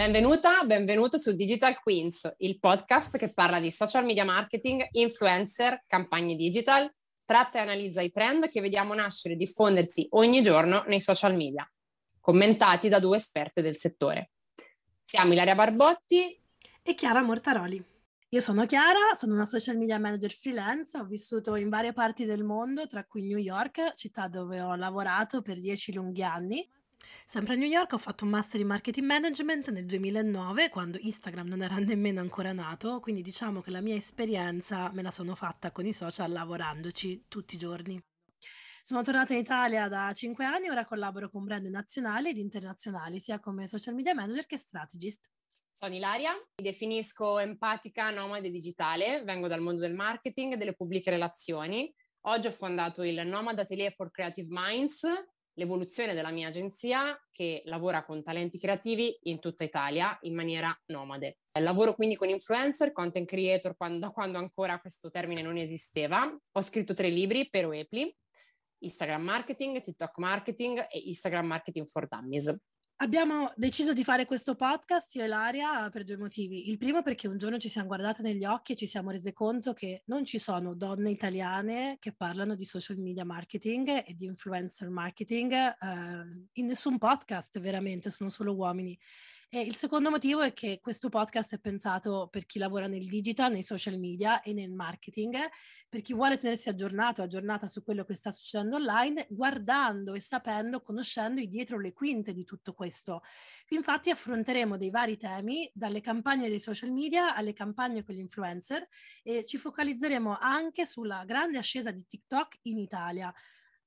Benvenuta, benvenuto su Digital Queens, il podcast che parla di social media marketing, influencer, campagne digital, tratta e analizza i trend che vediamo nascere e diffondersi ogni giorno nei social media, commentati da due esperte del settore. Siamo Ilaria Barbotti e Chiara Mortaroli. Io sono Chiara, sono una social media manager freelance, ho vissuto in varie parti del mondo, tra cui New York, città dove ho lavorato per dieci lunghi anni. Sempre a New York ho fatto un master in marketing management nel 2009, quando Instagram non era nemmeno ancora nato, quindi diciamo che la mia esperienza me la sono fatta con i social lavorandoci tutti i giorni. Sono tornata in Italia da cinque anni e ora collaboro con brand nazionali ed internazionali, sia come social media manager che strategist. Sono Ilaria, mi definisco empatica, nomade digitale, vengo dal mondo del marketing e delle pubbliche relazioni. Oggi ho fondato il Nomad Atelier for Creative Minds, l'evoluzione della mia agenzia che lavora con talenti creativi in tutta Italia in maniera nomade. Lavoro quindi con influencer, content creator da quando ancora questo termine non esisteva. Ho scritto tre libri per Oepli, Instagram Marketing, TikTok Marketing e Instagram Marketing for Dummies. Abbiamo deciso di fare questo podcast, io e Laria, per due motivi. Il primo perché un giorno ci siamo guardate negli occhi e ci siamo rese conto che non ci sono donne italiane che parlano di social media marketing e di influencer marketing eh, in nessun podcast, veramente, sono solo uomini. E il secondo motivo è che questo podcast è pensato per chi lavora nel digital, nei social media e nel marketing, per chi vuole tenersi aggiornato, aggiornata su quello che sta succedendo online, guardando e sapendo, conoscendo i dietro le quinte di tutto questo. Infatti affronteremo dei vari temi, dalle campagne dei social media alle campagne con gli influencer e ci focalizzeremo anche sulla grande ascesa di TikTok in Italia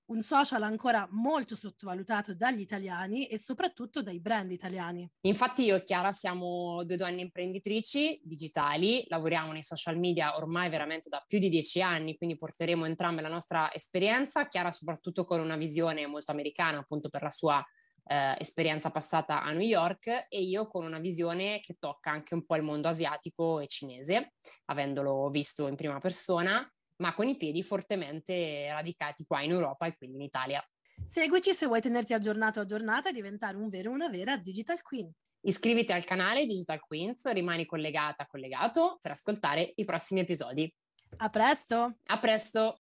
un social ancora molto sottovalutato dagli italiani e soprattutto dai brand italiani. Infatti io e Chiara siamo due donne imprenditrici digitali, lavoriamo nei social media ormai veramente da più di dieci anni, quindi porteremo entrambe la nostra esperienza, Chiara soprattutto con una visione molto americana appunto per la sua eh, esperienza passata a New York e io con una visione che tocca anche un po' il mondo asiatico e cinese, avendolo visto in prima persona ma con i piedi fortemente radicati qua in Europa e quindi in Italia. Seguici se vuoi tenerti aggiornato o aggiornata e diventare un vero o una vera Digital Queen. Iscriviti al canale Digital Queens, rimani collegata, collegato per ascoltare i prossimi episodi. A presto! A presto!